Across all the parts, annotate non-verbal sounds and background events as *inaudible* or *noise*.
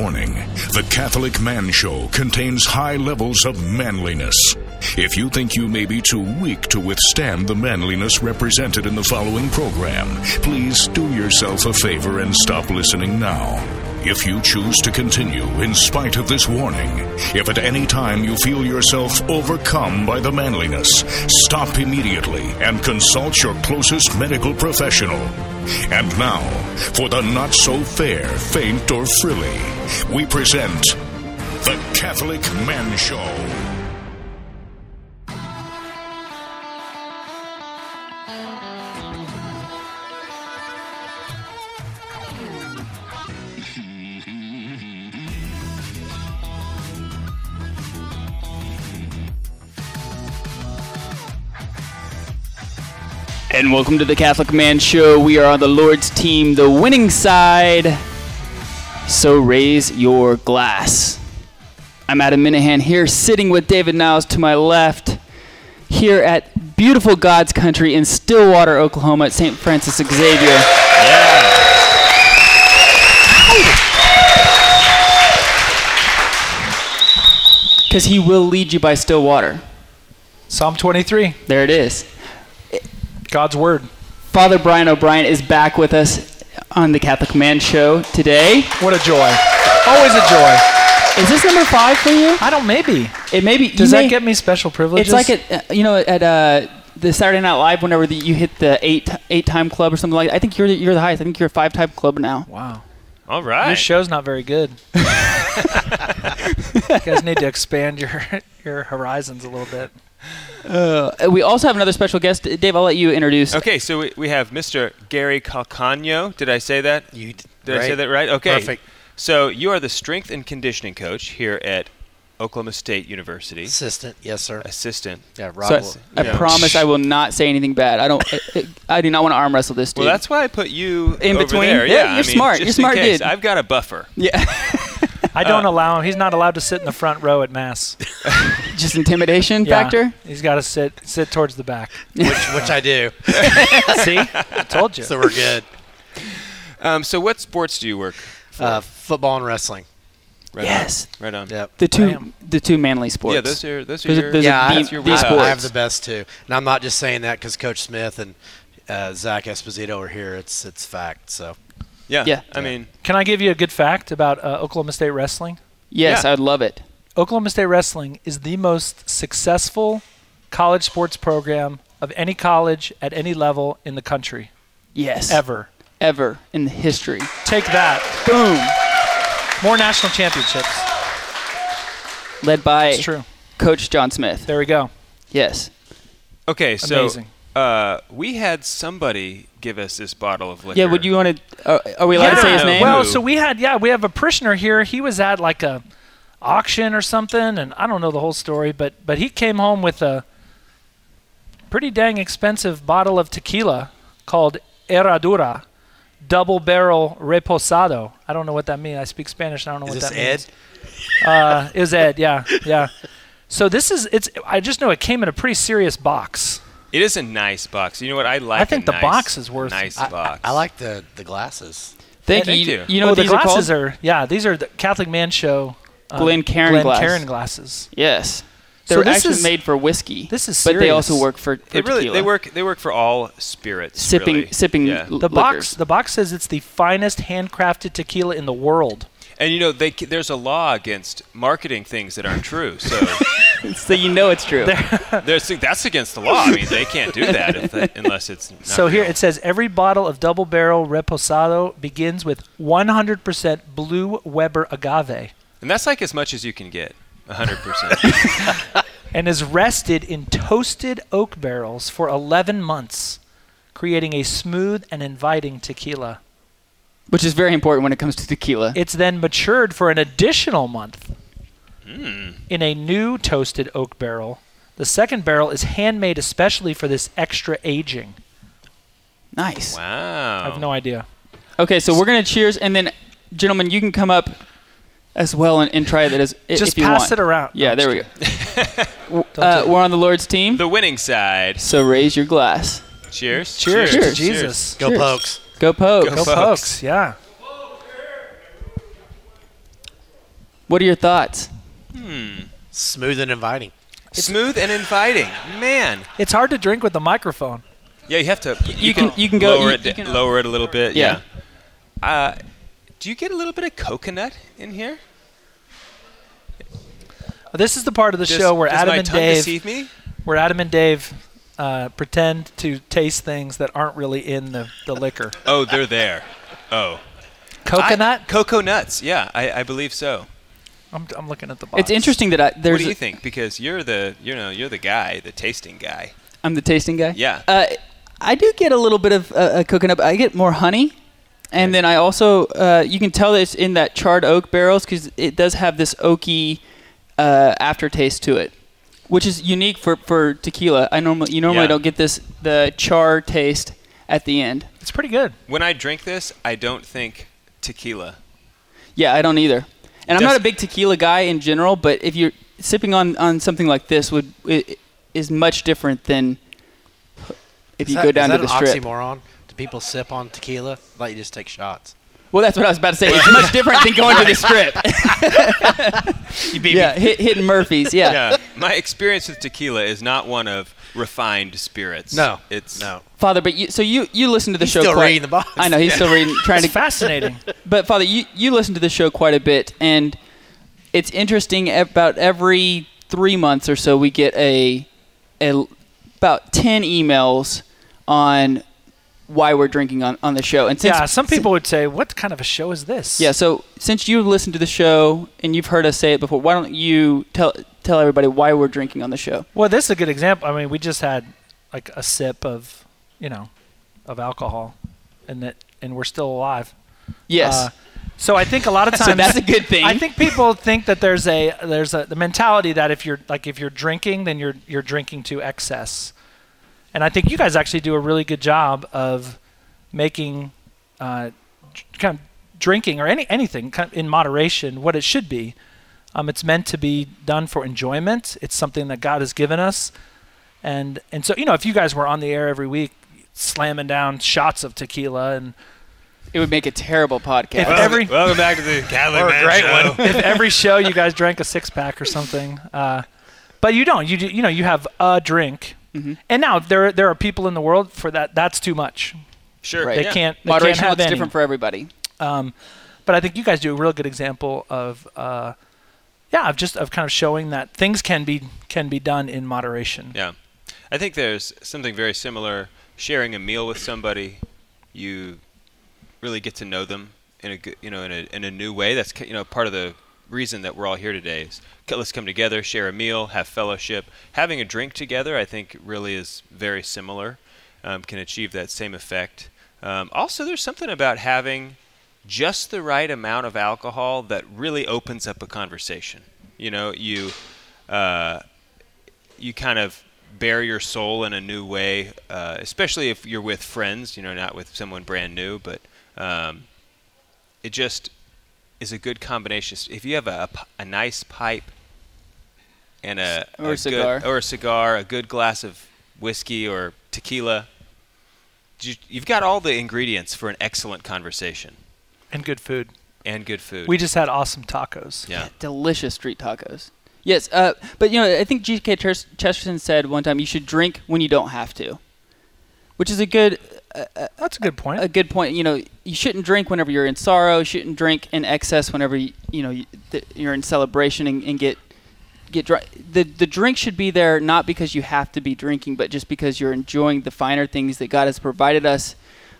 warning the Catholic Man Show contains high levels of manliness. If you think you may be too weak to withstand the manliness represented in the following program, please do yourself a favor and stop listening now. If you choose to continue in spite of this warning, if at any time you feel yourself overcome by the manliness, stop immediately and consult your closest medical professional. And now, for the not so fair, faint, or frilly, we present The Catholic Man Show. And welcome to the Catholic Man Show. We are on the Lord's team, the winning side. So raise your glass. I'm Adam Minihan here, sitting with David Niles to my left, here at beautiful God's country in Stillwater, Oklahoma, at St. Francis Xavier. Yeah. Because he will lead you by still water. Psalm 23, There it is. God's word. Father Brian O'Brien is back with us on the Catholic Man Show today. What a joy. Always a joy. Is this number five for you? I don't maybe. It maybe Does that get me special privileges? It's like at uh, you know at uh, the Saturday Night Live whenever the, you hit the eight eight time club or something like. that. I think you're the, you're the highest. I think you're a five time club now. Wow. All right. Your show's not very good. *laughs* you guys need to expand your *laughs* your horizons a little bit. Uh, we also have another special guest. Dave, I'll let you introduce. Okay, so we, we have Mr. Gary Calcagno. Did I say that? You d- Did I say right. that right? Okay. Perfect. So you are the strength and conditioning coach here at Oklahoma State University. Assistant, yes, sir. Assistant. Yeah, So Rob. I, will- I Yeah. promise I will not say anything bad. I don't. I, I do not want to arm wrestle this dude. Well, that's why I put you In over between? There. Yeah, Yeah, you're I mean, smart. just You're smart in case. dude. I've got a buffer. yeah, *laughs* I don't allow him. He's not allowed to sit in the front row at mass. *laughs* just intimidation Yeah. factor. He's got to sit sit towards the back. which, which I do. *laughs* See, I told you. So we're good. Um, so what sports do you work for? Uh, football and wrestling. right yes. On. Right on. Yep. The two Bam. the two manly sports. Yeah, those are those are Those are- your. those are yeah, I, the- that's your the I- I have sports. the best too, and I'm not just saying that because Coach Smith and uh, Zach Esposito are here. It's it's fact. So Yeah. Yeah. I mean, Can I give you a good fact about uh, Oklahoma State wrestling? Yes, Yeah. I'd love it. Oklahoma State wrestling is the most successful college sports program of any college at any level in the country Yes. ever. Ever in the history. Take that. Boom. More national championships. Led by It's true. Coach John Smith. There we go. Yes. okay, so Amazing. Uh, we had somebody give us this bottle of liquor. Yeah, would you want to? Uh, are we allowed to say his name? Well, so we had yeah, we have a parishioner here. He was at like a auction or something, and I don't know the whole story, but but he came home with a pretty dang expensive bottle of tequila called Herradura Double Barrel Reposado. I don't know what that means. I speak Spanish. and I don't know is what that Ed? means. Uh, it was Ed. Yeah, yeah. So this is it's. I just know it came in a pretty serious box. It is a nice box. You know what? I like. I think a the nice- box is worth- Nice I, I, box. I like the the glasses. Thank, Thank you. you. You know oh, what the these glasses called? are yeah. These are the Catholic Man Show. um, Glencairn Glen glass. Cairn glasses. yes. They're this actually is- made for whiskey. this is serious. But they also work for, for It really tequila. they work they work for all spirits. Sipping really. sipping Yeah. l- The box liquors. the box says it's the finest handcrafted tequila in the world. And you know they there's a law against marketing things that aren't true. So *laughs* *laughs* so you know it's true. there's *laughs* that's against the law. I mean they can't do that if they, unless it's. Not so here it says every bottle of double barrel reposado begins with 100% blue Weber agave and that's like as much as you can get. hundred percent. *laughs* and is rested in toasted oak barrels for 11 months, creating a smooth and inviting tequila. Which is very important when it comes to tequila. It's then matured for an additional month Hmm. in a new toasted oak barrel. The second barrel is handmade especially for this extra aging. nice. Wow. I have no idea. Okay, so we're gonna cheers, and then, gentlemen, you can come up as well and, and try that as i- Just if you pass want. it around. Yeah, there we go. *laughs* Uh, we're on the Lord's team, The winning side. so raise your glass. Cheers. Cheers, Cheers. to Jesus. Go Cheers. pokes. Go Pokes. Go Folks. Pokes, yeah. What are your thoughts? Smooth and inviting. Smooth and inviting. Man. It's hard to drink with the microphone. Yeah, you have to. you can- you can go- lower you- it, you can- lower it a little bit. Yeah. Yeah. Uh, do you get a little bit of coconut in here? This is the part of the Does- show where Adam my and Dave, deceive me? where Adam and Dave uh, pretend to taste things that aren't really in the, the liquor. Oh, they're there. Oh. Coconut. I, cocoa nuts. Yeah, I, I believe so. I'm, I'm looking at the box. It's interesting that I there's what do you a- think? Because you're the you know you're the guy, the tasting guy. I'm the tasting guy. Yeah. Uh, I do get a little bit of uh, uh, coconut. I get more honey, and then I also uh, you can tell it's in that charred oak barrels because it does have this oaky uh, aftertaste to it, which is unique for, for tequila. I normally you normally Yeah. don't get this the char taste at the end. It's pretty good. When I drink this, I don't think tequila. Yeah, I don't either. And I'm Does- not a big tequila guy in general, but if you're sipping on, on something like this, would it, is much different than if Is you that- go down is to the that an strip. oxymoron? Do people sip on tequila? Like you just take shots. Well, that's what I was about to say. It's much different than going to the strip. *laughs* You beat yeah, hit, hitting Murphy's. Yeah. Yeah. My experience with tequila is not one of refined spirits. No, It's no. Father, but you so you you listen to the He's show. still quite, reading the box. I know he's still *laughs* reading, trying It's to. fascinating. *laughs* But Father, you you listen to the show quite a bit, and it's interesting. About every three months or so, we get a, a about ten emails on why we're drinking on, on the show. And since, yeah, some people would say, "What kind of a show is this?" Yeah, so since you've listened to the show and you've heard us say it before, why don't you tell tell everybody why we're drinking on the show? Well, this is a good example. I mean, we just had like a sip of, you know, of alcohol, and that, and we're still alive. Yes. Uh, so I think a lot of *laughs* times so that's a good thing. I think people think that there's a there's a the mentality that if you're like if you're drinking, then you're you're drinking to excess, and I think you guys actually do a really good job of making uh, kind of drinking or any anything kind of in moderation what it should be. Um, it's meant to be done for enjoyment. It's something that God has given us, and and so you know if you guys were on the air every week slamming down shots of tequila and it would make a terrible podcast. If every- welcome back to the Catholic *laughs* Or a Man great Show. one. if every show you guys drank a six pack or something. Uh, but you don't. You do- you know you have a drink, Mhm. and now there there are people in the world for that. That's too much. Sure. Right. They yeah. can't. They Moderation can't have looks any. different for everybody. Um, but I think you guys do a real good example of, uh, yeah, of just of kind of showing that things can be can be done in moderation. Yeah. I think there's something very similar. Sharing a meal with somebody, you really get to know them in a good, you know, in a in a new way. That's you know part of the reason that we're all here today is c- let's come together, share a meal, have fellowship. Having a drink together, I think, really is very similar. Um, can achieve that same effect. Um, also, there's something about having just the right amount of alcohol that really opens up a conversation. You know, you. Uh, you kind of bare your soul in a new way, uh, especially if you're with friends, you know, not with someone brand new, but um, it just is a good combination. If you have a nice pipe and a, Or a good- cigar. or a cigar, a good glass of whiskey or tequila, you, you've got all the ingredients for an excellent conversation And good food. and good food. We just had awesome tacos. yeah. Delicious street tacos. Yes, uh, but you know, I think G.K. Ches- Chesterton said one time you should drink when you don't have to, which is a good That's a good point. a good point. You know, you shouldn't drink whenever you're in sorrow. You shouldn't drink in excess whenever you, you know you, th- you're in celebration and, and get get dry. The the drink should be there not because you have to be drinking, but just because you're enjoying the finer things that God has provided us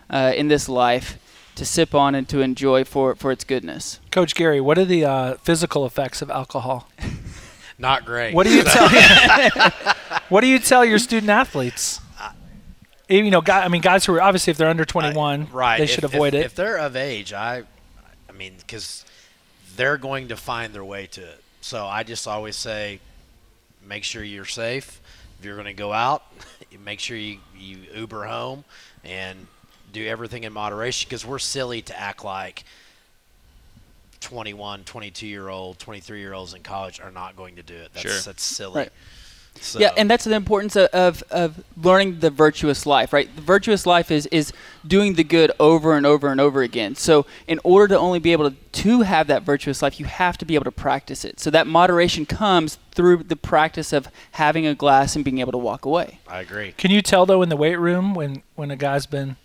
uh, in this life to sip on and to enjoy for for its goodness. Coach Gary, what are the uh, physical effects of alcohol? *laughs* Not great. What do you *laughs* tell? *laughs* what do you tell your student athletes? You know, guy, I mean, guys who are obviously if they're under 21, right? they if- should if- avoid it. If they're of age, I, I mean, because they're going to find their way to it. So I just always say, make sure you're safe. If you're going to go out, *laughs* make sure you, you Uber home and do everything in moderation because we're silly to act like 21, 22 year old, 23 year olds in college are not going to do it. That's, Sure. that's silly. Right. So, Yeah, and that's the importance of, of, of learning the virtuous life, right? The virtuous life is is doing the good over and over and over again. So, in order to only be able to, to have that virtuous life, you have to be able to practice it. So that moderation comes through the practice of having a glass and being able to walk away. I agree. Can you tell though in the weight room when when a guy's been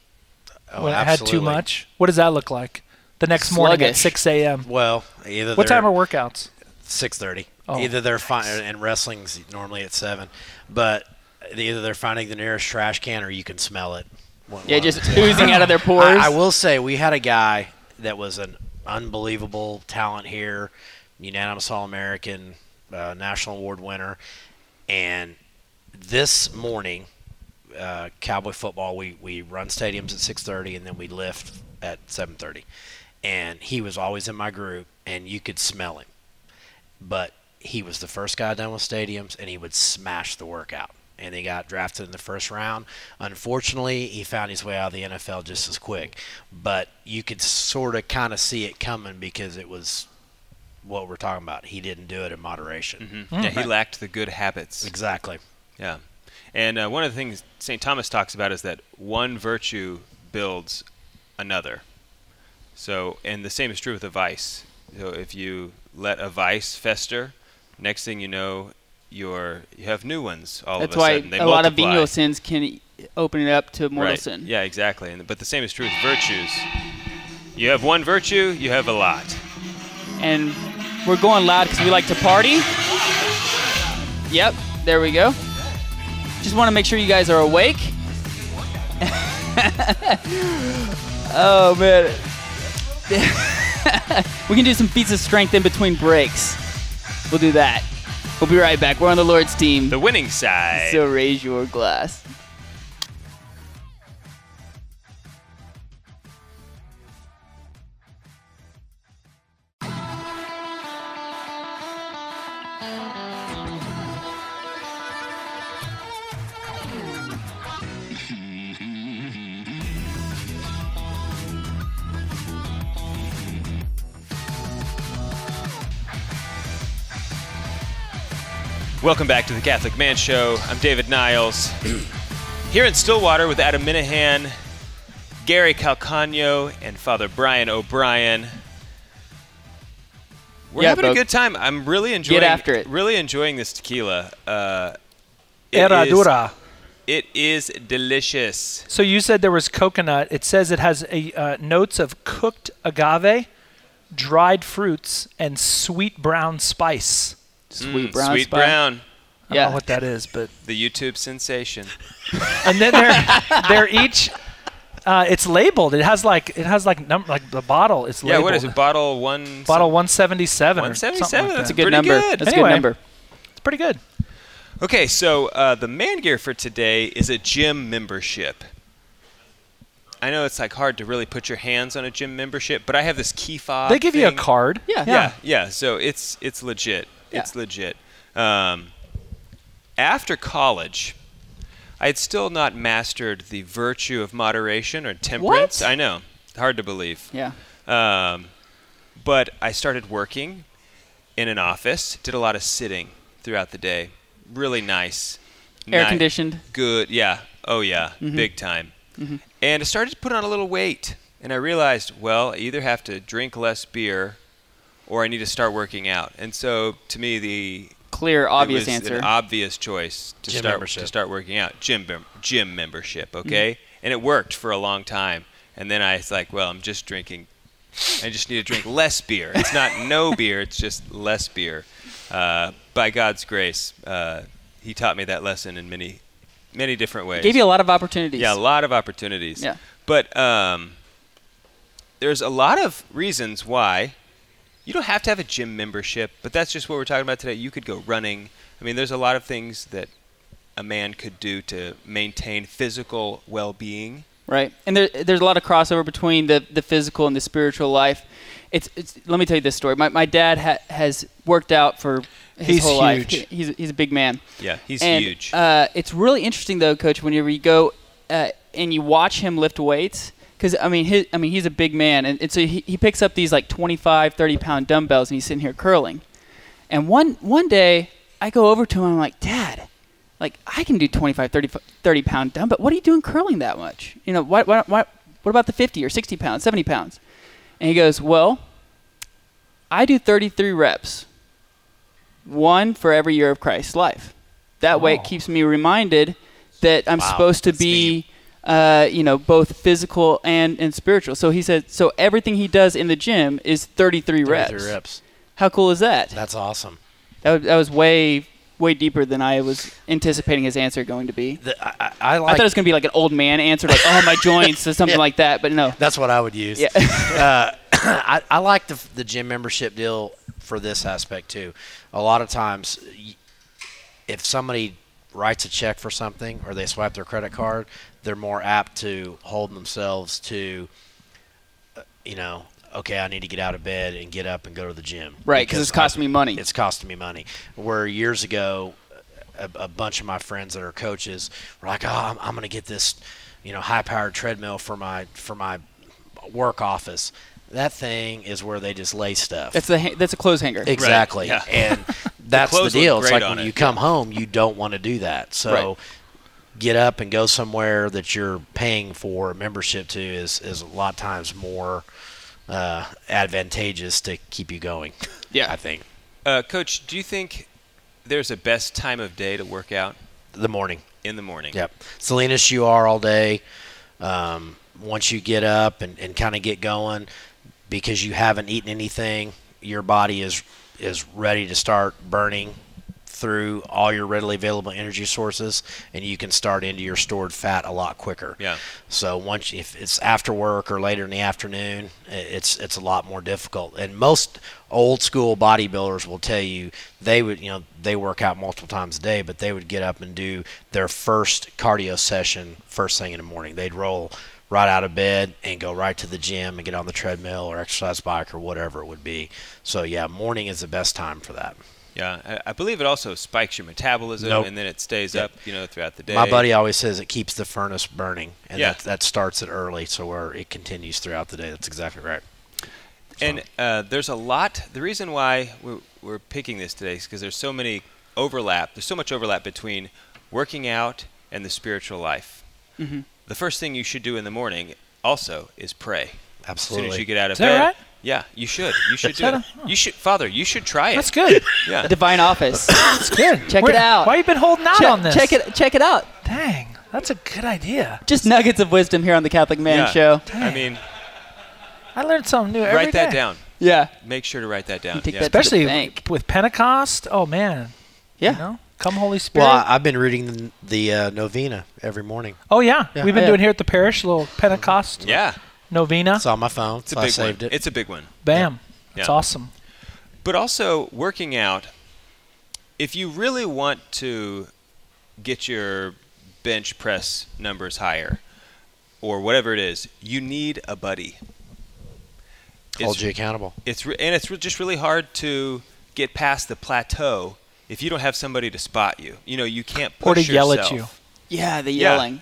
Oh, when it had too much? What does that look like? The next morning at 6 a.m. Well, either What time are workouts? six thirty. Oh, either they're fine, and wrestling's normally at seven, but either they're finding the nearest trash can or you can smell it. One- Yeah, one just two. oozing out of their *laughs* pores. I, I will say we had a guy that was an unbelievable talent here, unanimous All American, uh, national award winner, and this morning, uh, Cowboy football, we, we run stadiums at six thirty and then we lift at seven thirty, and he was always in my group, and you could smell him, but he was the first guy done with stadiums, and he would smash the workout. And he got drafted in the first round. Unfortunately, he found his way out of the NFL just as quick. But you could sort of kind of see it coming because it was what we're talking about. He didn't do it in moderation. Mhm. Yeah, he lacked the good habits. Exactly. Yeah. And uh, one of the things St. Thomas talks about is that one virtue builds another. So, and the same is true with a vice. So, if you let a vice fester, next thing you know, you're you have new ones all That's of a why sudden. They a lot of multiply. venial sins can open it up to mortal right. sin. Yeah, exactly. And, but the same is true with virtues. You have one virtue, you have a lot. And we're going loud because we like to party. Yep, there we go. Just want to make sure you guys are awake. *laughs* oh man. *laughs* we can do some feats of strength in between breaks. We'll do that. We'll be right back. We're on the Lord's team. The winning side. So raise your glass. Welcome back to the Catholic Man Show. I'm David Niles. *clears throat* Here in Stillwater with Adam Minihan, Gary Calcagno, and Father Brian O'Brien. We're Yeah, having a good time. I'm really enjoying Get after it. Really enjoying this tequila. Uh, it is- Herradura. It is delicious. So you said there was coconut. It says it has a uh, notes of cooked agave, dried fruits, and sweet brown spice. Sweet Mm, brown Sweet spot. brown. I don't Yeah. know what that is, but The YouTube sensation. *laughs* and then they're they're each. Uh, it's labeled. It has like it has like number like the bottle. It's Yeah, labeled. what is it? Bottle one. Bottle 177. or 177, something like that's a Good Pretty number. good. That's a good number. It's pretty good. Okay, so uh, the man gear for today is a gym membership. I know it's like hard to really put your hands on a gym membership, but I have this key fob. They give you a thing. card. Yeah. Yeah, yeah. So it's it's legit. It's legit. Um, after college, I had still not mastered the virtue of moderation or temperance. What? I know, hard to believe. Yeah. Um, but I started working in an office. Did a lot of sitting throughout the day. Really nice. Air conditioned. Good. Yeah. Oh yeah. Big time. And I started to put on a little weight, and I realized, well, I either have to drink less beer, or I need to start working out. And so, to me, the Clear, it obvious was answer. An obvious choice to Gym start membership. to start working out. Gym gym membership, Mm-hmm. okay? And it worked for a long time. And then I was like, well, I'm just drinking. I just need to drink less beer. It's not no *laughs* beer. It's just less beer. Uh, by God's grace, uh, He taught me that lesson in many, many different ways. Gave you a lot of opportunities. Yeah, a lot of opportunities. Yeah. But um, there's a lot of reasons why you don't have to have a gym membership, but that's just what we're talking about today. You could go running. I mean, there's a lot of things that a man could do to maintain physical well-being. right? And there, there's a lot of crossover between the, the physical and the spiritual life. It's, it's let me tell you this story. My, my dad ha, has worked out for his He's whole life. huge. He- he's, he's a big man. Yeah, he's and, huge. Uh, it's really interesting though, Coach, whenever you go uh, and you watch him lift weights. Because I mean, his, I mean, he's a big man, and, and so he, he picks up these like 25, 30 pound dumbbells, and he's sitting here curling. And one one day, I go over to him, and I'm like, Dad, like I can do 25, 30, 30 pound dumb, but what are you doing curling that much? You know, what, what, what, what about the 50 or 60 pounds, 70 pounds? And he goes, well, I do 33 reps, one for every year of Christ's life. That way, it keeps me reminded that I'm Wow, supposed to be, uh, you know, both physical and, and spiritual. So he said, so everything he does in the gym is 33 reps. 33 reps. How cool is that? That's awesome. That was, that was way way deeper than I was anticipating his answer going to be. The, I, I, I I thought it was going to be like an old man answer, like "Oh, my joints" or something *laughs* Yeah. like that. But no. That's what I would use. Yeah. *laughs* uh, *coughs* I, I like the, the gym membership deal for this aspect too. A lot of times, if somebody writes a check for something or they swipe their credit card, they're more apt to hold themselves to, uh, you know, okay, I need to get out of bed and get up and go to the gym. Right, because it's costing me money. It's costing me money. Where years ago, a, a bunch of my friends that are coaches were like, "Oh, I'm, I'm going to get this, you know, high-powered treadmill for my for my work office." That thing is where they just lay stuff. That's a ha- that's a clothes hanger. exactly, yeah. and *laughs* that's the, look deal. It's like when it, you come home, you don't want to do that. So. Right. Get up and go somewhere that you're paying for a membership to is, is a lot of times more uh, advantageous to keep you going. Yeah. I think Uh, Coach, do you think there's a best time of day to work out the morning. in the morning? Yep. Salinas, you are all day. Um, once you get up and, and kind of get going, because you haven't eaten anything, your body is is ready to start burning through all your readily available energy sources, and you can start into your stored fat a lot quicker. Yeah. So once if it's after work or later in the afternoon, it's it's a lot more difficult. And most old school bodybuilders will tell you they would you know they work out multiple times a day, but they would get up and do their first cardio session first thing in the morning. They'd roll right out of bed and go right to the gym and get on the treadmill or exercise bike or whatever it would be. So yeah, morning is the best time for that. Yeah, I, I believe it also spikes your metabolism, Nope. and then it stays Yep. up, you know, throughout the day. My buddy always says it keeps the furnace burning, and Yeah. that that starts it early, so where it continues throughout the day. That's exactly right. And uh, there's a lot. The reason why we're, we're picking this today is because there's so many overlap. There's so much overlap between working out and the spiritual life. Mm-hmm. The first thing you should do in the morning also is pray. As Absolutely. soon as you get out of Is that bed. right? Yeah, you should. You should do that it. You should, Father. You should try it. That's good. Yeah. The Divine Office. *coughs* That's good. Check Where- it out. Why you been holding out check, on this? check it check it out. Dang, that's a good idea. Just nuggets of wisdom here on the Catholic Man Yeah. Show. I mean, I learned something new every write that day. down. Yeah. Make sure to write that down. yeah. that Especially with Pentecost. Oh man. Yeah. You know, come Holy Spirit. Well, I, I've been reading the, the uh, novena every morning. oh yeah. Yeah. we've been Yeah. doing here at the parish a little Pentecost Yeah, novena. It's on my phone, it's a so I big one. saved it. It's a big one. Bam. It's Yeah. awesome. But also working out, if you really want to get your bench press numbers higher or whatever it is, you need a buddy. Hold It's, you accountable. it's re- and it's re- just really hard to get past the plateau if you don't have somebody to spot you. You know, you can't push Or to yell at yourself. you. Yeah, the Yeah. yelling.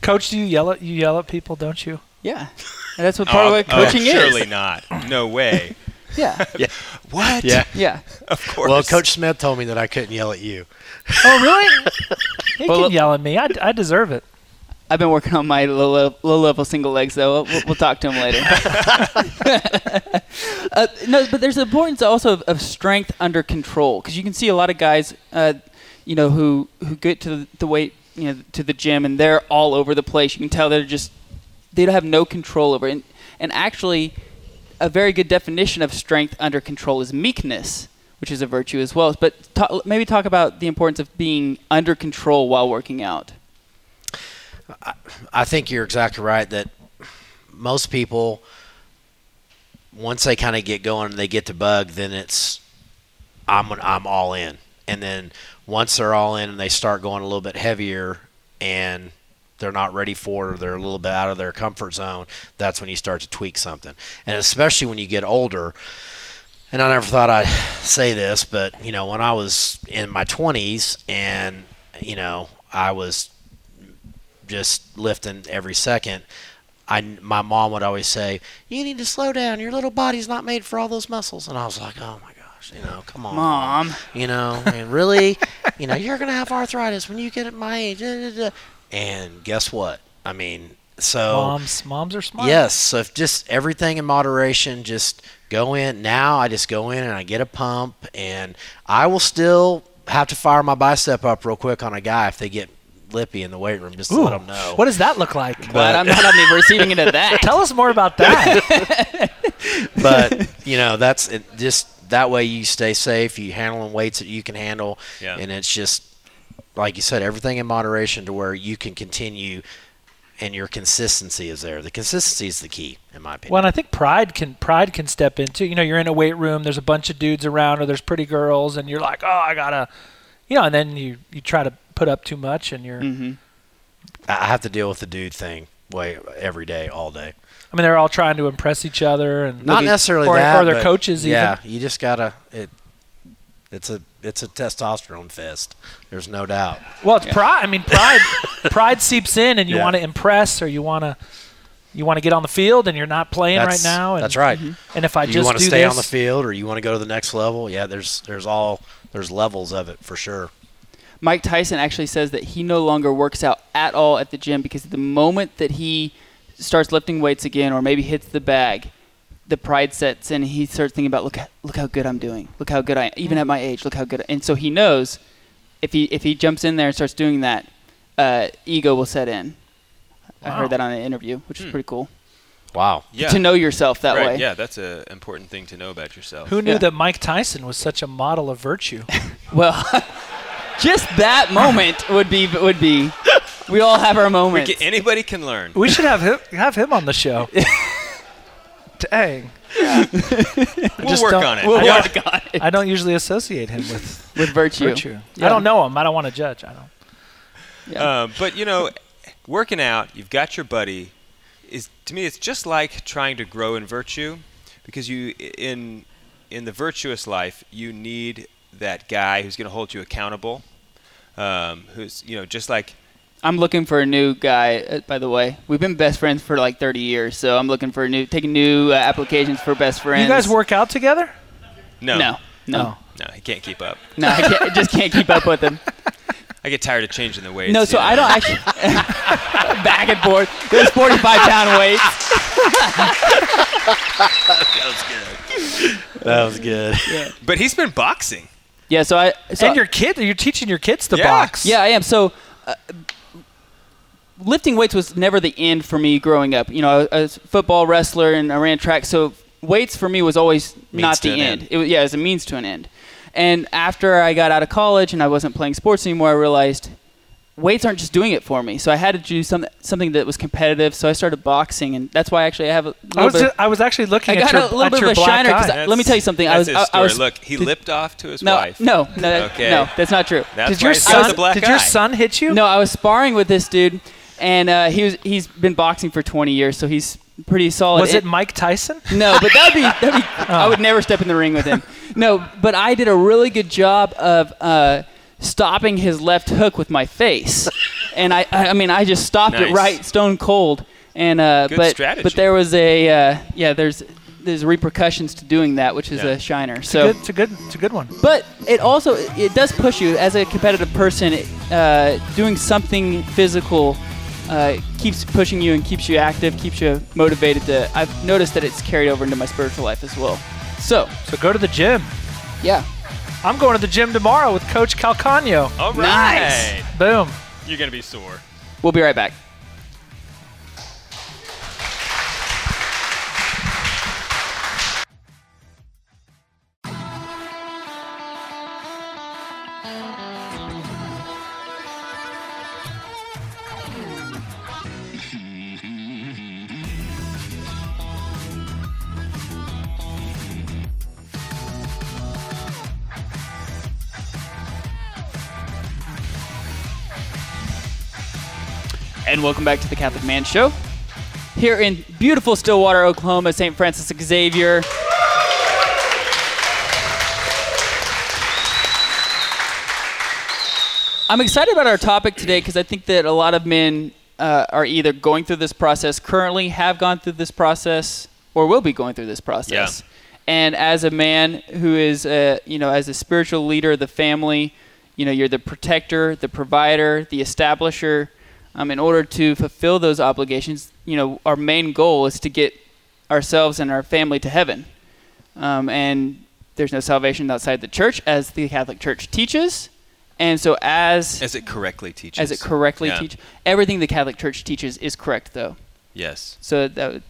Coach, do you yell at you yell at people, don't you? Yeah. And that's what oh, part Oh, of what oh, coaching surely is. Surely not. No way. *laughs* Yeah. *laughs* yeah. what? Yeah. Yeah. *laughs* Of course. Well, Coach Smith told me that I couldn't yell at you. Oh really? he Well, can yell at me. I, I deserve it. I've been working on my low, low, level single legs though. We'll, we'll talk to him later. *laughs* uh, no, but there's the importance also of, of strength under control because you can see a lot of guys, uh, you know, who who get to the, the weight, you know, to the gym and they're all over the place. You can tell they're just they don't have no control over it. And, and actually, a very good definition of strength under control is meekness, which is a virtue as well. But ta- maybe talk about the importance of being under control while working out. I think you're exactly right that most people, once they kind of get going and they get to bug, then it's I'm I'm all in. And then once they're all in and they start going a little bit heavier and they're not ready for it or they're a little bit out of their comfort zone, that's when you start to tweak something. And especially when you get older. And I never thought I'd say this, but you know, when I was in my 20s and you know, I was just lifting every second. I my mom would always say, "You need to slow down. Your little body's not made for all those muscles." And I was like, "Oh my gosh." gosh, you know, come on, Mom. you know, and really, you know, you're gonna have arthritis when you get at my age. da, da, da." And guess what? I mean, so Moms, moms are smart. Yes, so if just everything in moderation, just go in. Now I just go in and I get a pump, and I will still have to fire my bicep up real quick on a guy if they get lippy in the weight room, just to Ooh, let them know. What does that look like? But I'm not on the receiving end of that. *laughs* Tell us more about that. *laughs* but you know, that's it, just that way you stay safe. You handling weights that you can handle, Yeah. and it's just like you said, everything in moderation to where you can continue. And your consistency is there. The consistency is the key, in my opinion. well, and I think pride can pride can step into. You know, you're in a weight room. There's a bunch of dudes around, or there's pretty girls, and you're like, oh, I gotta, you know, and then you you try to put up too much, and you're. hmm I have to deal with the dude thing way every day, all day. I mean, they're all trying to impress each other, and Not necessarily or, that, or their but coaches. Yeah, even. you just gotta. It, it's a it's a testosterone fest. There's no doubt. Well, it's pride. I mean, pride. *laughs* pride seeps in, and you Yeah. want to impress, or you want to. You want to get on the field, and you're not playing That's, right now. And, that's right. And if I you just want to do stay this, on the field, or you want to go to the next level. Yeah, there's there's all there's levels of it for sure. Mike Tyson actually says that he no longer works out at all at the gym because the moment that he starts lifting weights again or maybe hits the bag, the pride sets in and he starts thinking about look look how good I'm doing. Look how good I am. even at my age, look how good. I, And so he knows if he if he jumps in there and starts doing that, uh, ego will set in. I heard that on an interview, which is Hmm. pretty cool. Wow. Yeah. To know yourself that right. way. Yeah, that's an important thing to know about yourself. Who knew Yeah. that Mike Tyson was such a model of virtue? *laughs* Well, *laughs* just that moment would be would be. We all have our We moments. can- anybody can learn. we should have him have him on the show. *laughs* Dang, We'll work on it. We'll Yeah. work on it I don't usually associate him with with virtue. virtue. Yeah. I don't know him. I don't want to judge. I don't. Yeah. Um, but you know, working out, you've got your buddy. Is to me, it's just like trying to grow in virtue, because you in in the virtuous life, you need that guy who's going to hold you accountable. Um, who's you know just like I'm looking for a new guy. Uh, by the way, we've been best friends for like 30 years, so I'm looking for a new, taking new uh, applications for best friends. You guys work out together? no, No, no, Oh. no, he can't keep up. no. I, can't, I just can't keep up with them. *laughs* I get tired of changing the weights. No, you so know. I don't actually *laughs* back and forth. There's 45 pound weights. *laughs* That was good. That was good. Yeah. But he's been boxing. Yeah, so I. So and your kid, you're teaching your kids to Yeah. box. Yeah, I am. So, uh, lifting weights was never the end for me growing up. You know, I was a football wrestler and I ran track, so weights for me was always not the end. end. It was, yeah, it was a means to an end. And after I got out of college and I wasn't playing sports anymore, I realized weights aren't just doing it for me. So I had to do something something that was competitive. So I started boxing, and that's why actually I have a little I was, bit. ju- I was actually looking I at got your, a little at bit your of a black shiner 'cause eye. I- let me tell you something. I was- his I- I was- Look, he did- lipped off to his no, wife. no, no, Okay. no, that's not true. That's did your son? the black did your son hit you? No, I was sparring with this dude, and uh, he was he's been boxing for 20 years, so he's pretty solid. Was And- it Mike Tyson? No, but that'd be that'd be. *laughs* I would never step in the ring with him. No, but I did a really good job of uh, stopping his left hook with my face, *laughs* and I I I mean I just stopped it right stone cold. And uh, Good but strategy. but there was a uh, yeah there's there's repercussions to doing that, which is Yeah. a shiner. So. Good, it's a good, it's a good one. But it also it does push you as a competitive person. Uh, doing something physical uh, keeps pushing you and keeps you active, keeps you motivated. To I've noticed that it's carried over into my spiritual life as well. So So go to the gym. yeah, I'm going to the gym tomorrow with Coach Calcagno. All Nice. Boom. You're gonna be sore. we'll be right back. And welcome back to the Catholic Man Show. Here in beautiful Stillwater, Oklahoma, St. Francis Xavier. I'm excited about our topic today because I think that a lot of men uh, are either going through this process currently, have gone through this process, or will be going through this process. And as a man who is, uh, you know, as a spiritual leader of the family, you know, you're the protector, the provider, the establisher. Um, in order to fulfill those obligations, you know, our main goal is to get ourselves and our family to heaven. Um, and there's no salvation outside the church, as the Catholic Church teaches. And so, as As it correctly teaches. as it correctly Yeah. teaches, everything the Catholic Church teaches is correct, though. Yes. So that would,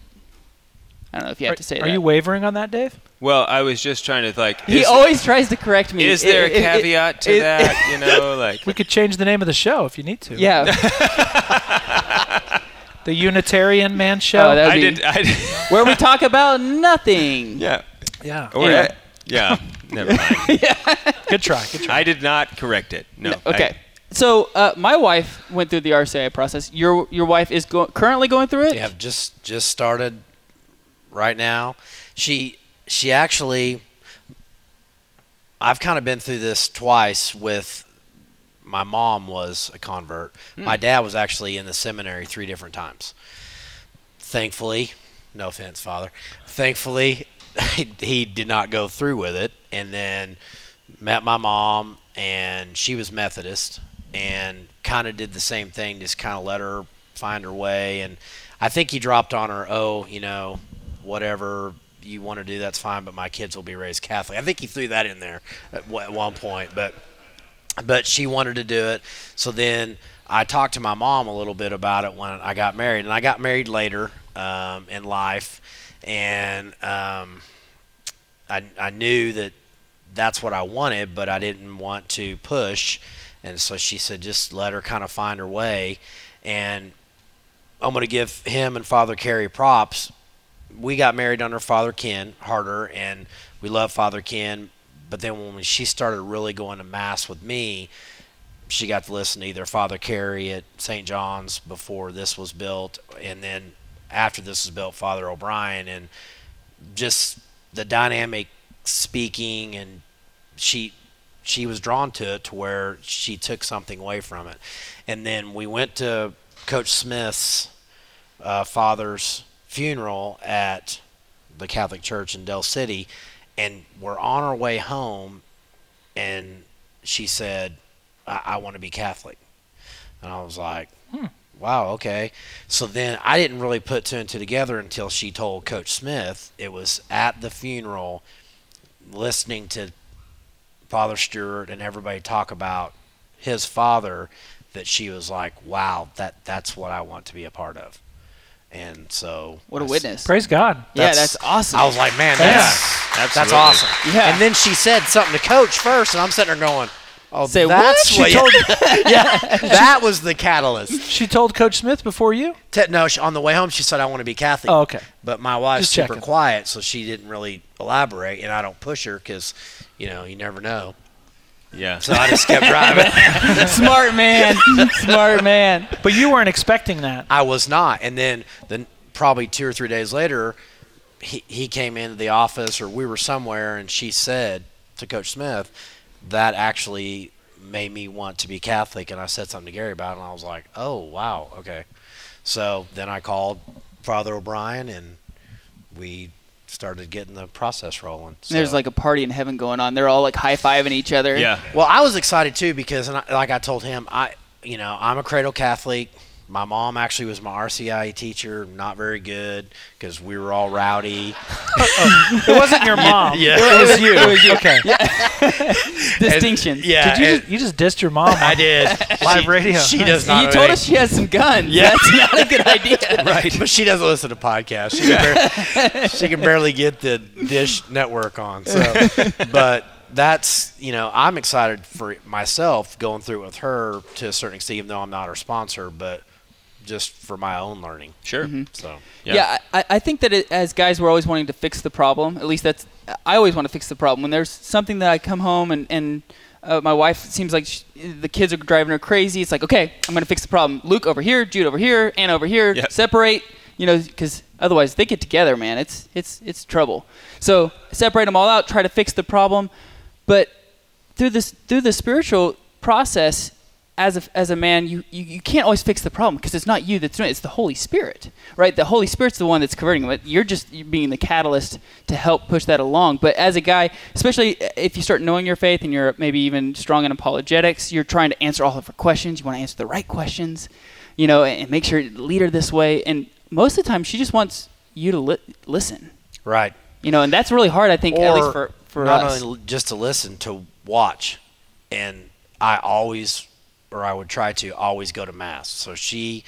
I don't know if you have are, to say that. are that. you wavering on that, Dave? Well, I was just trying to like. he is, always tries to correct me. is there a It- it- it- caveat to it- that? *laughs* You know, like. We could change the name of the show if you need to. Yeah. *laughs* The Unitarian Man Show. Oh, I be- did. I did. *laughs* where we talk about nothing. Yeah. yeah. Or, Anyway. uh, yeah. Never mind. yeah. Good try. Good try. I did not correct it. No. I- Okay. so uh, my wife went through the RCIA process. Your your wife is go- currently going through it. Yeah, just just started right now. She she actually I've kind of been through this twice with my mom was a convert. Hmm. My dad was actually in the seminary three different times. Thankfully, no offense, father. Thankfully, *laughs* he, he did not go through with it and then met my mom and she was Methodist and kind of did the same thing, just kind of let her find her way and I think he dropped on her, "Oh, you know, whatever you want to do, that's fine, but my kids will be raised Catholic." I think he threw that in there at, at one point, but but she wanted to do it. So then I talked to my mom a little bit about it when I got married, and I got married later um, in life, and um, I I knew that that's what I wanted, but I didn't want to push, and so she said just let her kind of find her way, and I'm going to give him and Father Carey props. We got married under Father Ken Harder, and we love Father Ken. But then when she started really going to mass with me, she got to listen to either Father Carey at St. John's before this was built, and then after this was built, Father O'Brien, and just the dynamic speaking, and she she was drawn to it to where she took something away from it. And then we went to Coach Smith's uh, father's funeral at the Catholic Church in Del City, and we're on our way home, and she said, I, I want to be Catholic. And I was like, hmm. wow, okay. So then I didn't really put two and two together until she told Coach Smith. It was at the funeral, listening to Father Stewart and everybody talk about his father, that she was like, wow, that that's what I want to be a part of. And so What a I s- witness. Praise God. yeah, that's awesome. I was like, man, Yeah. that's that's Absolutely. awesome. Yeah. And then she said something to Coach first, and I'm sitting there going, "Oh, Say that's what? what." She told- *laughs* *laughs* yeah, *laughs* that was the catalyst. She told Coach Smith before you? Te- no, she, on the way home, she said, "I want to be Catholic." Oh, okay. But my wife's Just super checking. quiet, so she didn't really elaborate, and I don't push her because, you know, you never know. Yeah. So I just kept driving. *laughs* Smart man. Smart man. But you weren't expecting that. I was not. And then, then probably two or three days later, he, he came into the office or we were somewhere and she said to Coach Smith, that actually made me want to be Catholic. And I said something to Gary about it and I was like, oh, wow, okay. So then I called Father O'Brien and we started getting the process rolling. There's like a party in heaven going on. They're all like high fiving each other. Yeah. Well, I was excited too because, and I, like I told him, I, you know, I'm a cradle Catholic. My mom actually was my RCIA teacher. Not very good because we were all rowdy. It wasn't your *laughs* mom. Yeah. It was you. *laughs* It was you. Okay. *laughs* Distinction. Yeah, Did you and- just, you just dissed your mom? I did Live She- radio. She does not. You told us she has some guns. Yeah. That's not a good idea. right, but she doesn't listen to podcasts. She can, barely, she can barely get the Dish network on. So, but that's you know I'm excited for myself going through it with her to a certain extent, even though I'm not her sponsor, but just for my own learning. Sure. Mm-hmm. So Yeah. Yeah, I, I think that it, as guys, we're always wanting to fix the problem. At least that's I always want to fix the problem. When there's something that I come home and and uh, my wife seems like sh the kids are driving her crazy. It's like, okay, I'm gonna fix the problem. Luke over here, Jude over here, Anna over here. Yep. Separate, you know, because otherwise they get together, man. It's it's it's trouble. So separate them all out. Try to fix the problem, but through this through the spiritual process, as a, as a man, you, you, you can't always fix the problem because it's not you that's doing it. It's the Holy Spirit, right? The Holy Spirit's the one that's converting it. You're just you're being the catalyst to help push that along. But as a guy, especially if you start knowing your faith and you're maybe even strong in apologetics, you're trying to answer all of her questions. You want to answer the right questions, you know, and, and make sure you lead her this way. And most of the time, she just wants you to li- listen, Right. you know, and that's really hard, I think, at least for, for not us. only just to listen, to watch. And I always, or I would try to always go to mass. So she,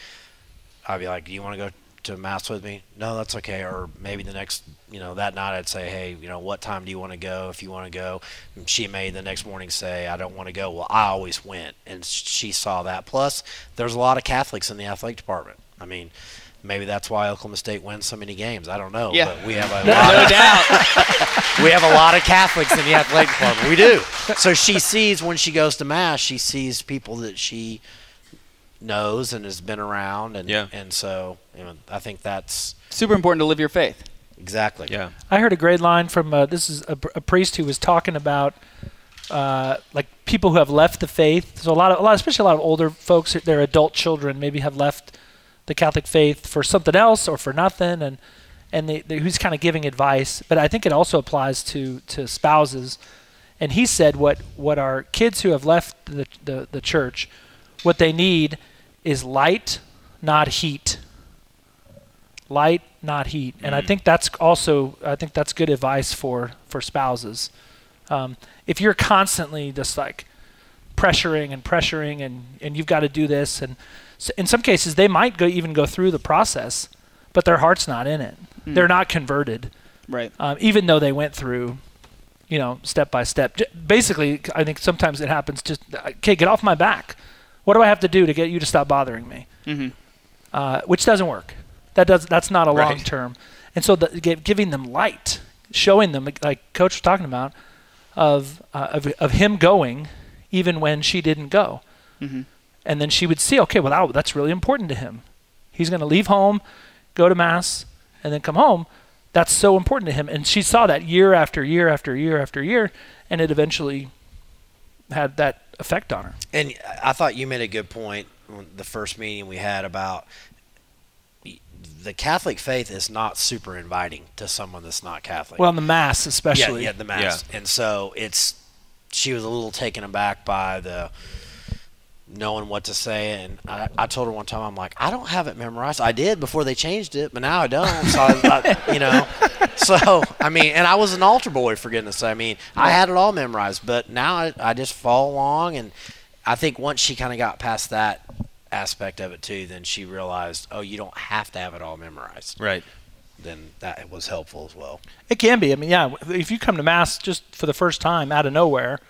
I'd be like, "Do you want to go to mass with me?" No, that's okay. Or maybe the next, you know, that night I'd say, "Hey, you know, what time do you want to go? If you want to go," and she may the next morning say, "I don't want to go." Well, I always went, and she saw that. Plus, there's a lot of Catholics in the athletic department. I mean. Maybe that's why Oklahoma State wins so many games. I don't know, Yeah. but we have a *laughs* lot no of doubt. *laughs* we have a lot of Catholics in the athletic department. We do. So she sees when she goes to mass, she sees people that she knows and has been around, and Yeah. and so you know, I think that's Super important to live your faith. exactly. Yeah. I heard a great line from uh, this is a, a priest who was talking about uh, like people who have left the faith. So a lot of a lot, especially a lot of older folks, their adult children maybe have left the Catholic faith for something else or for nothing, and and who's kind of giving advice. But I think it also applies to to spouses. And he said what what our kids who have left the the, the church, what they need is light, not heat light not heat and i think that's also i think that's good advice for for spouses um, if you're constantly just like pressuring and pressuring and and you've got to do this and s in some cases they might go even go through the process but their heart's not in it. They're not converted. Right. um, even though they went through you know step by step. J- basically i think sometimes it happens just okay get off my back. What do i have to do to get you to stop bothering me? Mhm. uh, which doesn't work. That does that's not a Right. long term. And so the, giving them light showing them like coach was talking about of uh, of, of him going even when she didn't go. Mhm. And then she would see okay well that, that's really important to him. He's going to leave home go to mass and then come home. That's so important to him. And she saw that year after year after year after year and it eventually had that effect on her. And I thought you made a good point the first meeting we had about the Catholic faith is not super inviting to someone that's not Catholic. well in the mass especially. Yeah, yeah, the mass. And so it's she was a little taken aback by the knowing what to say. And I, I told her one time, I'm like, I don't have it memorized. I did before they changed it, but now I don't. So I, I, you know, *laughs* so I mean, and I was an altar boy for goodness. sake. I mean, I had it all memorized, but now I, I just follow along. And I think once she kind of got past that aspect of it too, then she realized, oh, you don't have to have it all memorized. Right. Then that was helpful as well. It can be. I mean, yeah, if you come to mass just for the first time out of nowhere,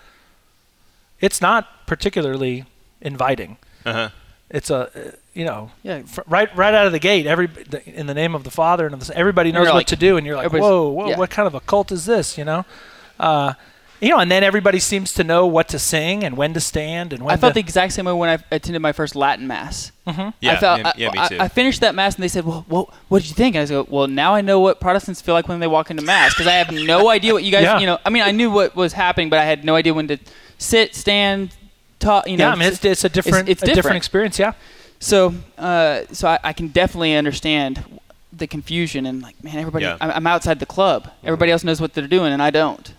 it's not particularly inviting. Uh huh. It's a, uh, you know, Yeah. fr- right right out of the gate, every in the name of the Father and of the Son, everybody knows what like- to do, and you're like, whoa, whoa, yeah. what kind of a cult is this? You know, uh, you know, and then everybody seems to know what to sing and when to stand and when I felt to. the exact same way when I attended my first Latin mass. Yeah. I felt, yeah, I, yeah, me I- too. I, finished that mass and they said, "Well, well what did you think?" And I go, "Well, now I know what Protestants feel like when they walk into mass because I have no idea what you guys, *laughs* Yeah. you know. I mean, I knew what was happening, but I had no idea when to sit, stand, talk. You know, yeah, I mean, it's, it's a different, it's a different different. experience. Yeah, So, uh, so I, I can definitely understand the confusion and like, man, everybody, Yeah. I'm, I'm outside the club. Everybody else knows what they're doing, and I don't.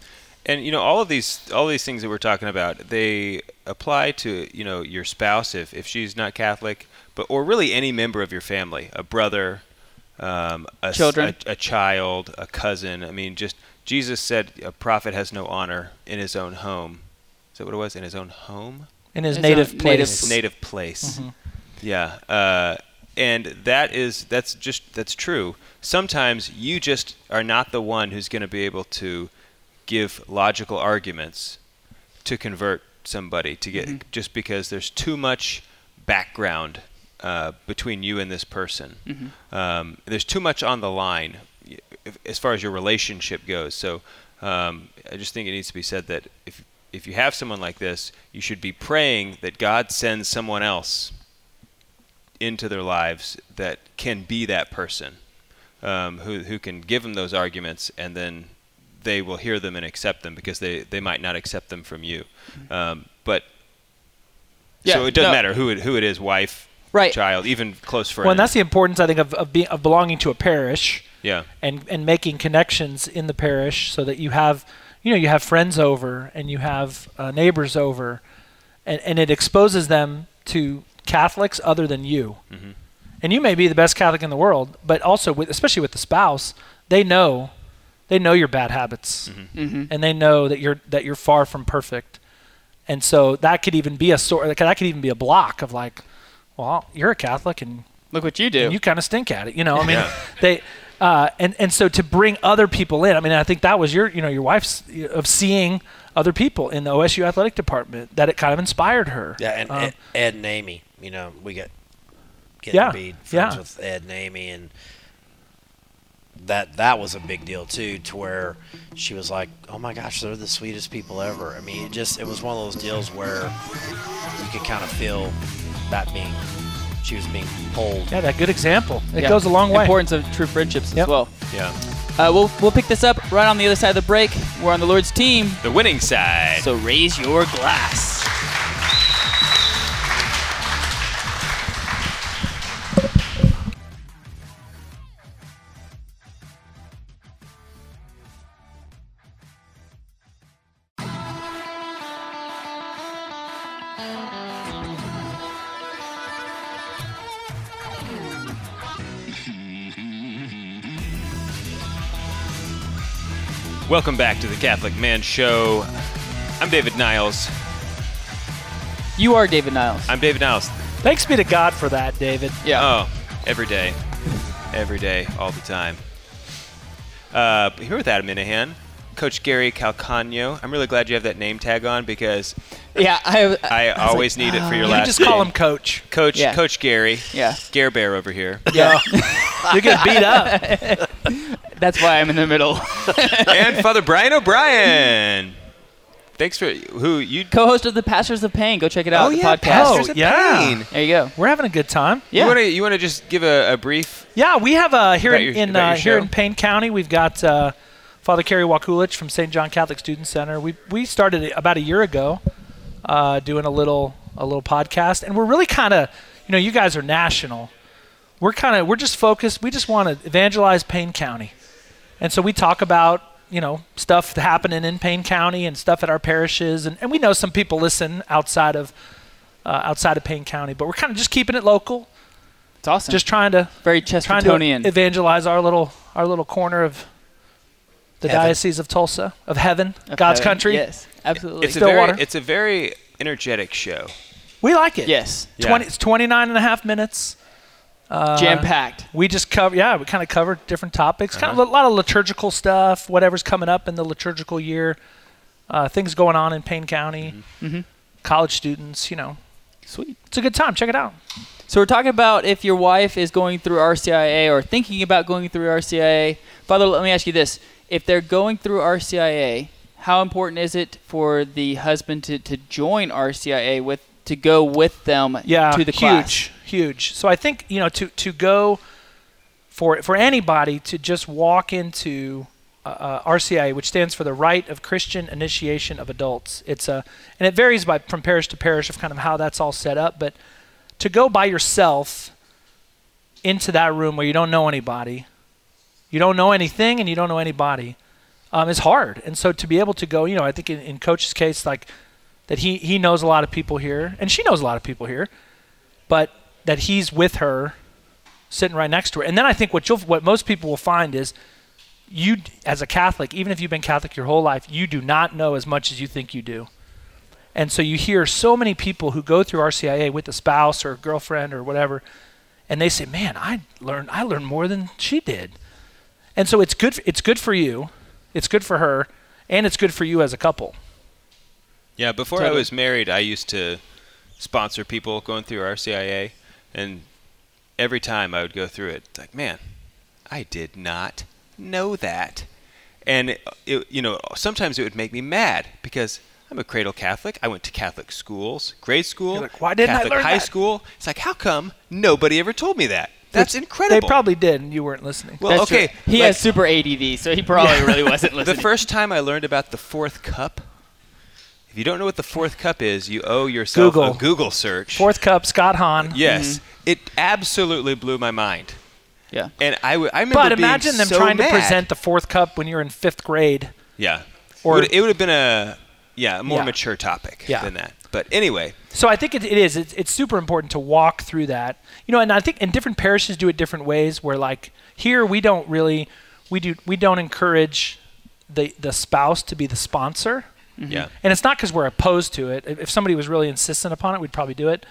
And you know, all of these all these things that we're talking about, they apply to you know your spouse if, if she's not Catholic, but or really any member of your family, a brother, um, a, s- Children. a, a child, a cousin. I mean, just Jesus said a prophet has no honor in his own home. Is that what it was? In his own home, in his It's native a place. native- his native place. Mhm. Yeah, uh, and that is that's just that's true. Sometimes you just are not the one who's going to be able to give logical arguments to convert somebody to get just because there's too much background uh, between you and this person. Um, there's too much on the line if, as far as your relationship goes. So um, I just think it needs to be said that if if you have someone like this, you should be praying that God sends someone else into their lives that can be that person, um, who who can give them those arguments, and then they will hear them and accept them because they, they might not accept them from you. Um, but Yeah, so it doesn't no. matter who it, who it is, wife, Right. child, even close friends. Well, and that's the importance I think of of, being, of belonging to a parish yeah. and and making connections in the parish so that you have you know you have friends over and you have uh, neighbors over and, and it exposes them to Catholics other than you. And you may be the best Catholic in the world, but also with especially with the spouse, they know they know your bad habits Mm-hmm. and they know that you're that you're far from perfect. And so that could even be a sort that could even be a block of like, well, you're a Catholic and Look what you do. and you kind of stink at it. You know, I mean, they uh, and and so to bring other people in. I mean, I think that was your you know your wife's of seeing other people in the OSU athletic department that it kind of inspired her. Yeah, and Uh, Ed, Ed and Amy, you know, we got getting Yeah, to be friends yeah. with Ed and Amy, and that that was a big deal too. To where she was like, "Oh my gosh, they're the sweetest people ever." I mean, it just it was one of those deals where you could kind of feel that being she was being pulled. yeah, that good example. It Yeah. goes a long way. Importance of true friendships Yep. as well. Yeah. Uh, we'll we'll pick this up right on the other side of the break. We're on the Lord's team, The winning side. so raise your glass. Welcome back to the Catholic Man Show. I'm David Niles. You are David Niles. I'm David Niles. Thanks be to God for that, David. yeah. Oh, every day. Every day, all the time. Uh, here with Adam Minihan, Coach Gary Calcagno. I'm really glad you have that name tag on because yeah. I, I, was always like, need it for your You last just call name. him Coach. Coach Yeah. Coach Gary. Yeah. Gare Bear over here. Yeah. *laughs* You get beat up. *laughs* That's why I'm in the middle. and Father Brian O'Brien. Thanks for who you Co-host of the Pastors of Payne. Go check it out. Oh the yeah, podcast. Pastors Oh, of yeah. Payne. There you go. We're having a good time. Yeah. You want to you want to just give a, a brief Yeah, we have uh, here in, your- in uh, here in Payne County, we've got uh, Father Kerry Wakulich from St. John Catholic Student Center. We we started about a year ago, uh, doing a little a little podcast, and we're really kind of you know you guys are national. We're kind of we're just focused. We just want to evangelize Payne County, and so we talk about you know stuff happening in Payne County and stuff at our parishes, and, and we know some people listen outside of uh, outside of Payne County, but we're kind of just keeping it local, It's awesome. just trying to very trying to evangelize our little our little corner of the Heaven. diocese of Tulsa of heaven, Of God's heaven. country. Yes. Absolutely. It's a Stillwater. very it's a very energetic show. We like it. yes. Yeah. 20, it's 29 and a half minutes. Uh, Jam packed. We just cover, yeah, we kind of cover different topics. Kind Uh-huh. of a lot of liturgical stuff, whatever's coming up in the liturgical year, uh, things going on in Payne County, Mm-hmm. college students. You know, Sweet. it's a good time. Check it out. So we're talking about if your wife is going through RCIA or thinking about going through RCIA. Father, let me ask you this: If they're going through RCIA, how important is it for the husband to, to join RCIA with to go with them yeah, to the huge, class? Huge. So I think you know to to go for for anybody to just walk into uh, uh, RCIA, which stands for the Rite of Christian Initiation of Adults. It's a and it varies by from parish to parish of kind of how that's all set up, but to go by yourself into that room where you don't know anybody, you don't know anything, and you don't know anybody, um, is hard. And so to be able to go, you know, I think in, in Coach's case, like that he he knows a lot of people here, and she knows a lot of people here, but that he's with her, sitting right next to her. And then I think what you'll what most people will find is you as a Catholic, even if you've been Catholic your whole life, you do not know as much as you think you do. And so you hear so many people who go through RCIA with a spouse or a girlfriend or whatever, and they say, "Man, I learned I learned more than she did." And so it's good. It's good for you, it's good for her, and it's good for you as a couple. Yeah, before I was married, I used to sponsor people going through RCIA, and every time I would go through it, it's like, man, I did not know that, and it, it, you know, sometimes it would make me mad because I'm a cradle Catholic. I went to Catholic schools, grade school, You're like, "Why didn't I Catholic learn high that?" school. It's like, how come nobody ever told me that? That's Which incredible. They probably did, and you weren't listening. Well, That's okay. true. He like, has super ADD, so he probably really wasn't *laughs* listening. the first time I learned about the fourth cup, If you don't know what the fourth cup is, you owe yourself Google. a Google search. Fourth cup, Scott Hahn. Yes, mm-hmm. it absolutely blew my mind. Yeah. And I, w- I remember But being imagine them so trying mad. to present the fourth cup when you're in fifth grade. Yeah. Or- it would, it would have been a yeah a more Yeah. mature topic Yeah. than that. But anyway, So I think it, it is. It's, it's super important to walk through that. You know, and I think and different parishes do it different ways. Where like here we don't really we do we don't encourage the the spouse to be the sponsor. Mm-hmm. yeah. And it's not because we're opposed to it. If if somebody was really insistent upon it, we'd probably do it.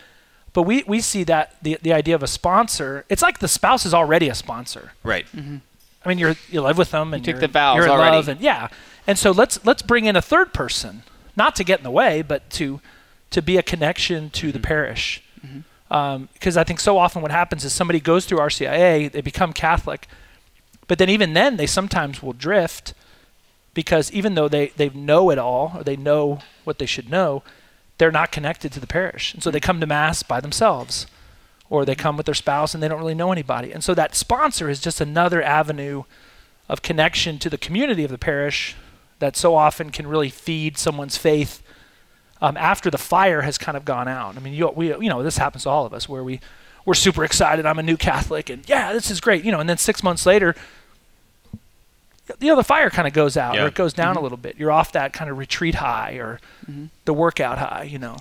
But we, we see that the the idea of a sponsor, it's like the spouse is already a sponsor. Right. Mm-hmm. I mean, you're you live with them and took you're, the vows you're in already. love and yeah. And so let's let's bring in a third person, not to get in the way, but to to be a connection to the mm-hmm. parish. Um, because I think so often what happens is somebody goes through RCIA, they become Catholic, but then even then they sometimes will drift because even though they, they know it all or they know what they should know, they're not connected to the parish. And so they come to Mass by themselves or they come with their spouse and they don't really know anybody. And so that sponsor is just another avenue of connection to the community of the parish that so often can really feed someone's faith um, after the fire has kind of gone out. I mean, you, we, you know, this happens to all of us where we, we're super excited. I'm a new Catholic and yeah, this is great. You know, and then six months later, you know, the fire kind of goes out Yeah. or it goes down a little bit. You're off that kind of retreat high or the workout high, you know,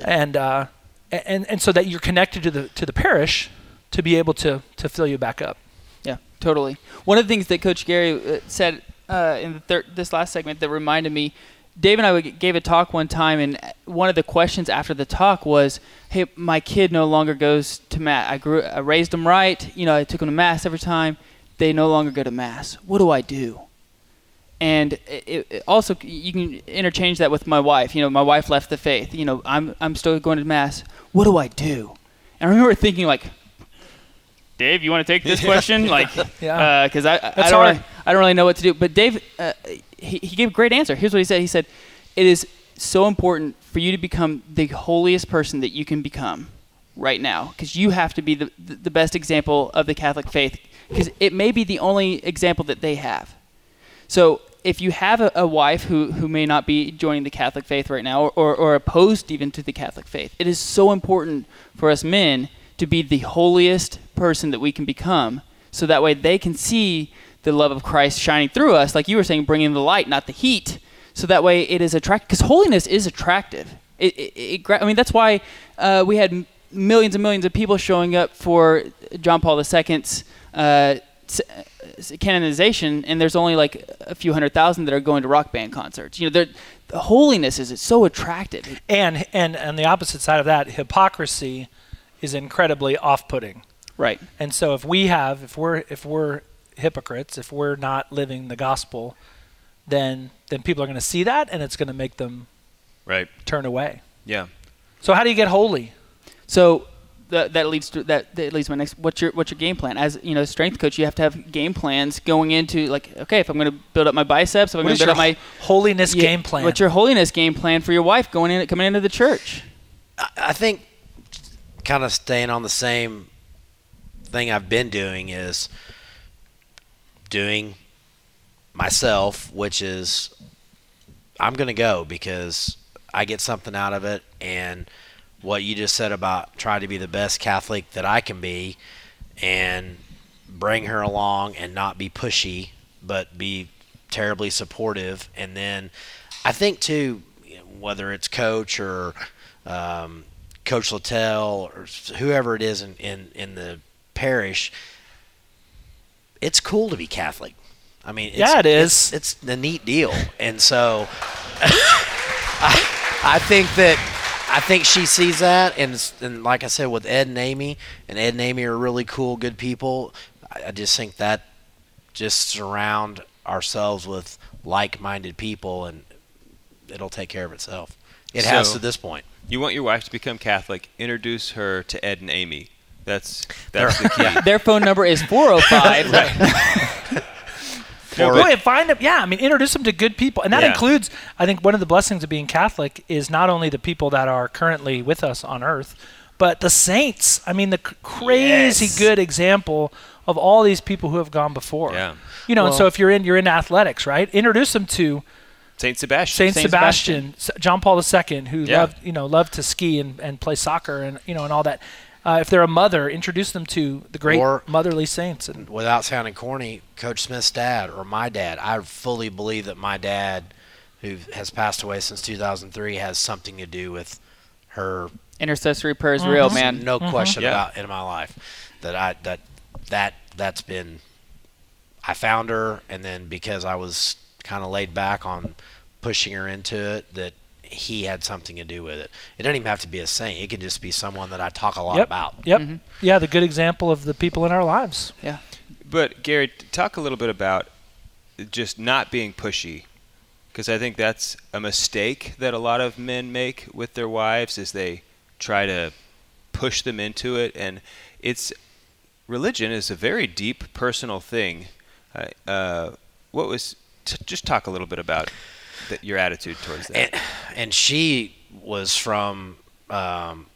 and, uh, and, and so that you're connected to the, to the parish to be able to, to fill you back up. Yeah, totally. One of the things that Coach Gary uh, said uh, in the thir- this last segment that reminded me, Dave and I gave a talk one time, and one of the questions after the talk was, "Hey, my kid no longer goes to mass. I grew, I raised him right. You know, I took him to mass every time. They no longer go to mass. What do I do?" And it, it also, you can interchange that with my wife. You know, my wife left the faith. You know, I'm I'm still going to mass. What do I do? And I remember thinking like, Dave, you want to take this *laughs* question? Like, *laughs* Yeah. because I, I, I don't really, I don't really know what to do. But Dave, uh, he, he gave a great answer. Here's what he said. He said, "It is so important for you to become the holiest person that you can become right now, because you have to be the the best example of the Catholic faith, because it may be the only example that they have." So if you have a, a wife who, who may not be joining the Catholic faith right now or, or, or opposed even to the Catholic faith, it is so important for us men to be the holiest person that we can become so that way they can see the love of Christ shining through us, like you were saying, bringing the light, not the heat. So that way it is attractive, because holiness is attractive. It, it, it, I mean, that's why uh, we had millions and millions of people showing up for John Paul II's uh, s- s- canonization, and there's only like a few hundred thousand that are going to rock band concerts. You know, the holiness is so attractive. And and on the opposite side of that, hypocrisy is incredibly off-putting. Right. And so if we have if we're if we're hypocrites, if we're not living the gospel, then then people are going to see that and it's going to make them Right. turn away. Yeah. So how do you get holy? So that, that leads to that, that leads to my next. What's your what's your game plan? As you know, strength coach, you have to have game plans going into like, okay, if I'm going to build up my biceps, if I'm going to build up my holiness Yeah, game plan? What's your holiness game plan for your wife going in coming into the church? I- I think kind of staying on the same thing I've been doing is doing myself, which is I'm going to go because I get something out of it. And what you just said about try to be the best Catholic that I can be and bring her along and not be pushy, but be terribly supportive. And then I think, too, whether it's coach or um, Coach Littell or whoever it is in, in, in the parish, it's cool to be Catholic. I mean, it's, Yeah, it is. It's, it's a neat deal, and so *laughs* I, I think that I think she sees that, and and like I said, with Ed and Amy, and Ed and Amy are really cool, good people. I, I just think that just surround ourselves with like-minded people, and it'll take care of itself. It has to this point. You want your wife to become Catholic? Introduce her to Ed and Amy. That's that's the key. *laughs* Their phone number is 405. *laughs* No, Or- go ahead, find them. Yeah, I mean, introduce them to good people, and that Yeah. includes. I think one of the blessings of being Catholic is not only the people that are currently with us on Earth, but the saints. I mean, the c- crazy Yes. good example of all these people who have gone before. Yeah. You know, and so if you're in you're in athletics, right? Introduce them to Saint Sebastian. Saint, Saint Sebastian, S- John Paul II, who Yeah. loved you know loved to ski and, and play soccer and you know and all that. Uh, if they're a mother, introduce them to the great Or- motherly saints. And without sounding corny, Coach Smith's dad or my dad, I fully believe that my dad, who has passed away since 2003, has something to do with her. Intercessory prayer is real, man. No question Yeah. about in my life that I that that that's been. I found her, and then because I was kind of laid back on pushing her into it, that he had something to do with it. It doesn't even have to be a saint. It could just be someone that I talk a lot yep, about. yep, yeah, the good example of the people in our lives. Yeah. But Gary, talk a little bit about just not being pushy, because I think that's a mistake that a lot of men make with their wives is they try to push them into it, and it's religion is a very deep personal thing. Uh, uh, what was t- just talk a little bit about th- your attitude towards that? and, and she was from um,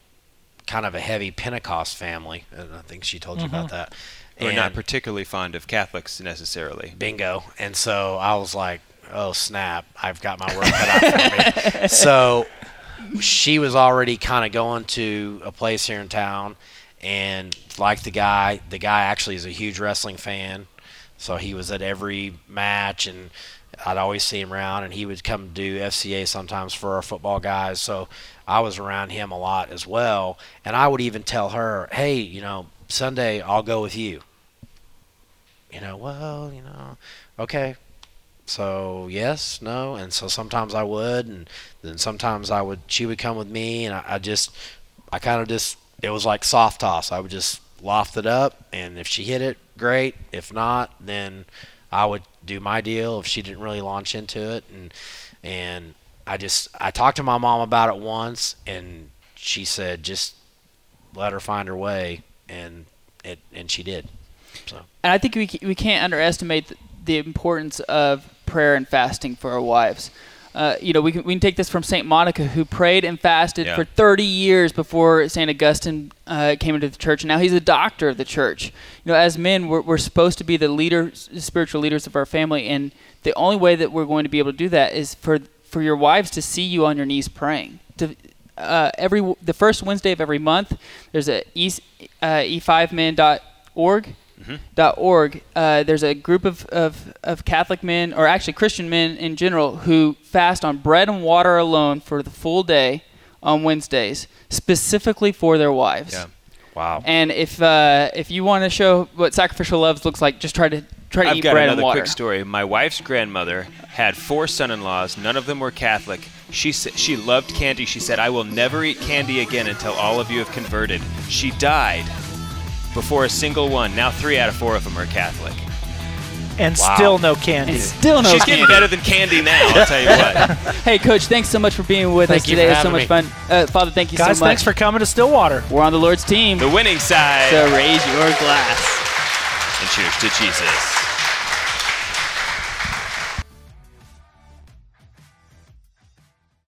kind of a heavy Pentecost family, and I think she told you about that. We're not particularly fond of Catholics necessarily. bingo, and so I was like, "Oh snap! I've got my work cut out for me." *laughs* So she was already kind of going to a place here in town, and like the guy, the guy actually is a huge wrestling fan, so he was at every match and. I'd always see him around, and he would come do FCA sometimes for our football guys. So I was around him a lot as well, and I would even tell her, "Hey, you know, Sunday I'll go with you." You know, well, you know, okay. So yes, no, and so sometimes I would, and then sometimes I would. She would come with me, and I, I just, I kind of just, it was like soft toss. I would just loft it up, and if she hit it, great. If not, then I would do my deal. If she didn't really launch into it, and and I just, I talked to my mom about it once, and she said just let her find her way, and it, and she did. So. And I think we, we can't underestimate the, the importance of prayer and fasting for our wives. Uh, you know, we can, we can take this from St. Monica, who prayed and fasted Yeah. for 30 years before St. Augustine uh, came into the church. And now he's a doctor of the church. You know, as men, we're, we're supposed to be the leaders, spiritual leaders of our family. And the only way that we're going to be able to do that is for, for your wives to see you on your knees praying. To, uh, every the first Wednesday of every month, there's a e, uh, e5men.org dot org. Uh, there's a group of, of, of Catholic men, or actually Christian men in general, who fast on bread and water alone for the full day on Wednesdays, specifically for their wives. Yeah. Wow. And if uh, if you want to show what sacrificial love looks like, just try to try to I've eat got bread another and water. quick story. My wife's grandmother had four son-in-laws. None of them were Catholic. She sa- she loved candy. She said, "I will never eat candy again until all of you have converted." She died before a single one. Now three out of four of them are Catholic. And Wow. still no candy. And still no She's candy. getting better than candy now. I'll tell you what. *laughs* Hey, Coach, thanks so much for being with Thank us you today. for It was so much having fun. Uh, Father, thank you Guys, so much. thanks for coming to Stillwater. We're on the Lord's team. the winning side. So raise your glass. and cheers to Jesus.